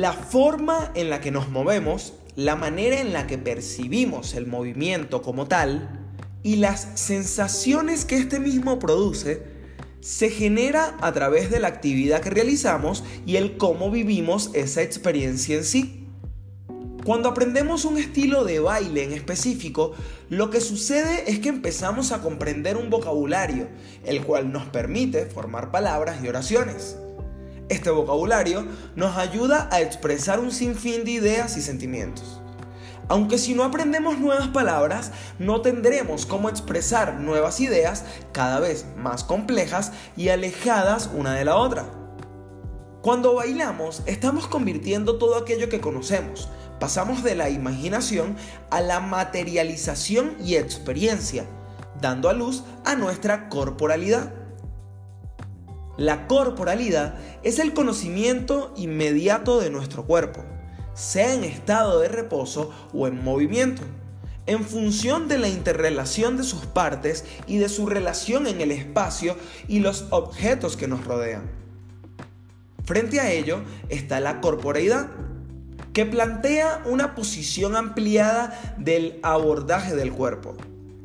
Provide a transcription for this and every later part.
La forma en la que nos movemos, la manera en la que percibimos el movimiento como tal y las sensaciones que este mismo produce se genera a través de la actividad que realizamos y el cómo vivimos esa experiencia en sí. Cuando aprendemos un estilo de baile en específico, lo que sucede es que empezamos a comprender un vocabulario, el cual nos permite formar palabras y oraciones. Este vocabulario nos ayuda a expresar un sinfín de ideas y sentimientos. Aunque si no aprendemos nuevas palabras, no tendremos cómo expresar nuevas ideas cada vez más complejas y alejadas una de la otra. Cuando bailamos, estamos convirtiendo todo aquello que conocemos. Pasamos de la imaginación a la materialización y experiencia, dando a luz a nuestra corporalidad. La corporalidad es el conocimiento inmediato de nuestro cuerpo sea en estado de reposo o en movimiento, en función de la interrelación de sus partes y de su relación en el espacio y los objetos que nos rodean. Frente a ello está la corporeidad, que plantea una posición ampliada del abordaje del cuerpo.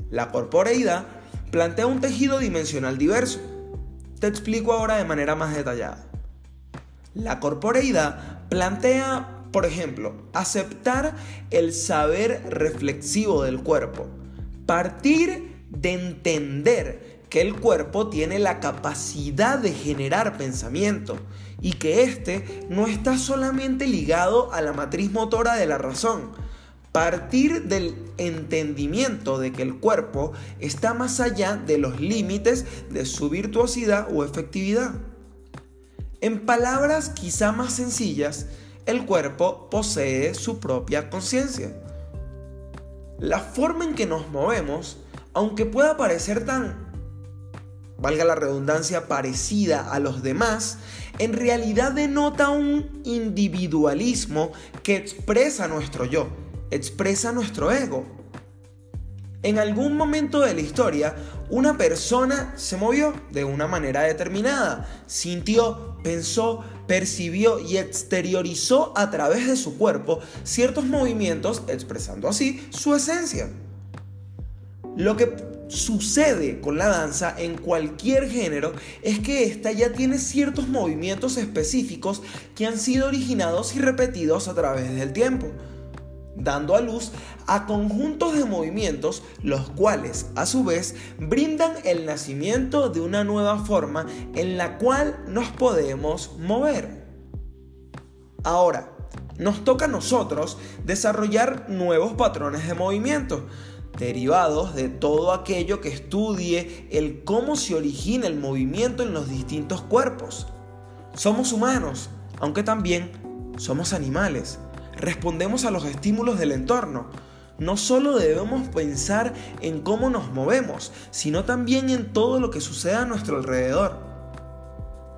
La corporeidad plantea un tejido dimensional diverso. Te explico ahora de manera más detallada. La corporeidad plantea por ejemplo, aceptar el saber reflexivo del cuerpo. Partir de entender que el cuerpo tiene la capacidad de generar pensamiento y que éste no está solamente ligado a la matriz motora de la razón. Partir del entendimiento de que el cuerpo está más allá de los límites de su virtuosidad o efectividad. En palabras quizá más sencillas, el cuerpo posee su propia conciencia. La forma en que nos movemos, aunque pueda parecer tan, valga la redundancia, parecida a los demás, en realidad denota un individualismo que expresa nuestro yo, expresa nuestro ego. En algún momento de la historia, una persona se movió de una manera determinada, sintió, pensó, percibió y exteriorizó a través de su cuerpo ciertos movimientos, expresando así su esencia. Lo que sucede con la danza en cualquier género es que ésta ya tiene ciertos movimientos específicos que han sido originados y repetidos a través del tiempo dando a luz a conjuntos de movimientos, los cuales a su vez brindan el nacimiento de una nueva forma en la cual nos podemos mover. Ahora, nos toca a nosotros desarrollar nuevos patrones de movimiento, derivados de todo aquello que estudie el cómo se origina el movimiento en los distintos cuerpos. Somos humanos, aunque también somos animales respondemos a los estímulos del entorno. No solo debemos pensar en cómo nos movemos, sino también en todo lo que sucede a nuestro alrededor.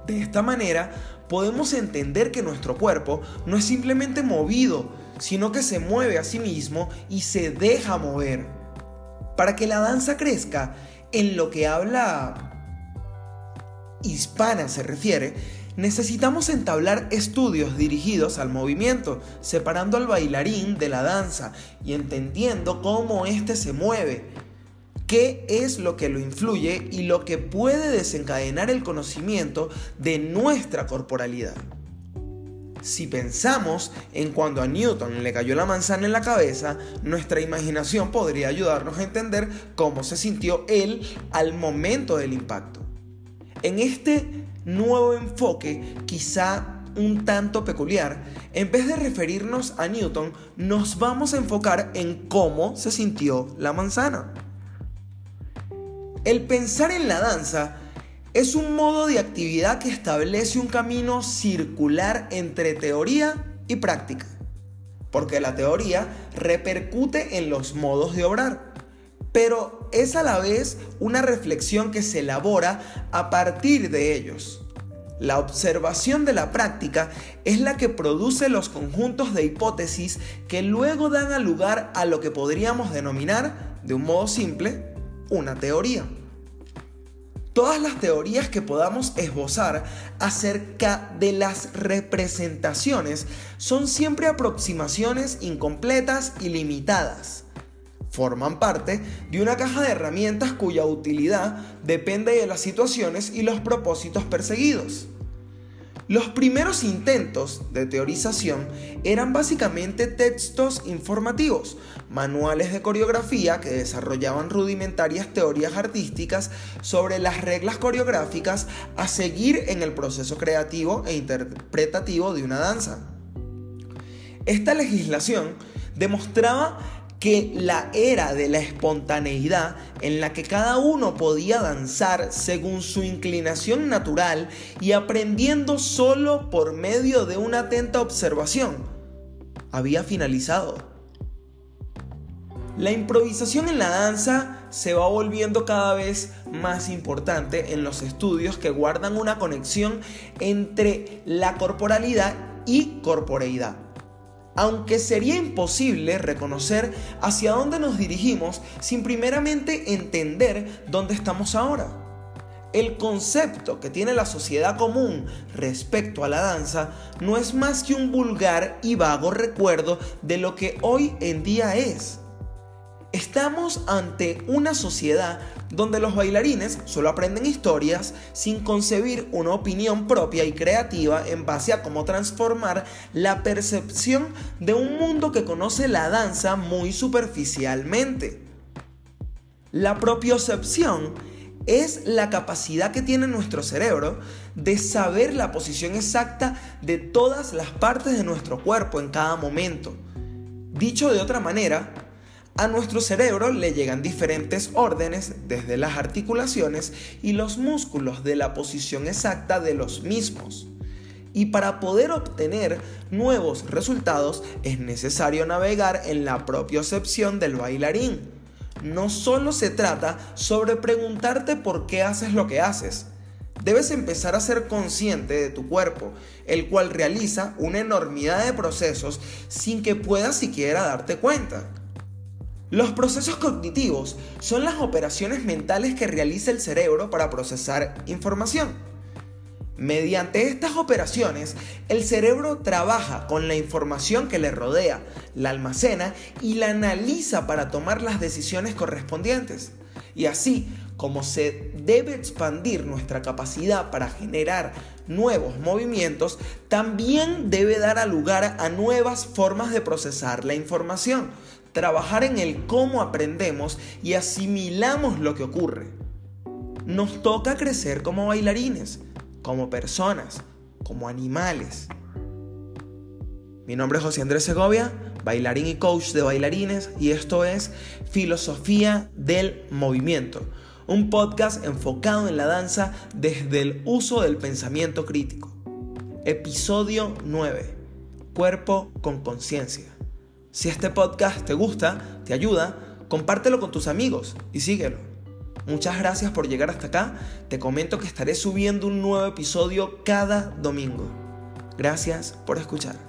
De esta manera, podemos entender que nuestro cuerpo no es simplemente movido, sino que se mueve a sí mismo y se deja mover. Para que la danza crezca, en lo que habla hispana se refiere, necesitamos entablar estudios dirigidos al movimiento, separando al bailarín de la danza y entendiendo cómo éste se mueve, qué es lo que lo influye y lo que puede desencadenar el conocimiento de nuestra corporalidad. Si pensamos en cuando a Newton le cayó la manzana en la cabeza, nuestra imaginación podría ayudarnos a entender cómo se sintió él al momento del impacto. En este nuevo enfoque, quizá un tanto peculiar, en vez de referirnos a Newton, nos vamos a enfocar en cómo se sintió la manzana. El pensar en la danza es un modo de actividad que establece un camino circular entre teoría y práctica, porque la teoría repercute en los modos de obrar pero es a la vez una reflexión que se elabora a partir de ellos. La observación de la práctica es la que produce los conjuntos de hipótesis que luego dan lugar a lo que podríamos denominar, de un modo simple, una teoría. todas las teorías que podamos esbozar acerca de las representaciones son siempre aproximaciones incompletas y limitadas. Forman parte de una caja de herramientas cuya utilidad depende de las situaciones y los propósitos perseguidos. Los primeros intentos de teorización eran básicamente textos informativos, manuales de coreografía que desarrollaban rudimentarias teorías artísticas sobre las reglas coreográficas a seguir en el proceso creativo e interpretativo de una danza. Esta legislación demostraba que la era de la espontaneidad en la que cada uno podía danzar según su inclinación natural y aprendiendo solo por medio de una atenta observación, había finalizado. La improvisación en la danza se va volviendo cada vez más importante en los estudios que guardan una conexión entre la corporalidad y corporeidad aunque sería imposible reconocer hacia dónde nos dirigimos sin primeramente entender dónde estamos ahora. El concepto que tiene la sociedad común respecto a la danza no es más que un vulgar y vago recuerdo de lo que hoy en día es. Estamos ante una sociedad donde los bailarines solo aprenden historias sin concebir una opinión propia y creativa en base a cómo transformar la percepción de un mundo que conoce la danza muy superficialmente. La propiocepción es la capacidad que tiene nuestro cerebro de saber la posición exacta de todas las partes de nuestro cuerpo en cada momento. Dicho de otra manera, a nuestro cerebro le llegan diferentes órdenes desde las articulaciones y los músculos de la posición exacta de los mismos. Y para poder obtener nuevos resultados es necesario navegar en la propiocepción del bailarín. No solo se trata sobre preguntarte por qué haces lo que haces. Debes empezar a ser consciente de tu cuerpo, el cual realiza una enormidad de procesos sin que puedas siquiera darte cuenta. Los procesos cognitivos son las operaciones mentales que realiza el cerebro para procesar información. Mediante estas operaciones, el cerebro trabaja con la información que le rodea, la almacena y la analiza para tomar las decisiones correspondientes. Y así como se debe expandir nuestra capacidad para generar nuevos movimientos, también debe dar lugar a nuevas formas de procesar la información trabajar en el cómo aprendemos y asimilamos lo que ocurre. Nos toca crecer como bailarines, como personas, como animales. Mi nombre es José Andrés Segovia, bailarín y coach de bailarines, y esto es Filosofía del Movimiento, un podcast enfocado en la danza desde el uso del pensamiento crítico. Episodio 9. Cuerpo con conciencia. Si este podcast te gusta, te ayuda, compártelo con tus amigos y síguelo. Muchas gracias por llegar hasta acá. Te comento que estaré subiendo un nuevo episodio cada domingo. Gracias por escuchar.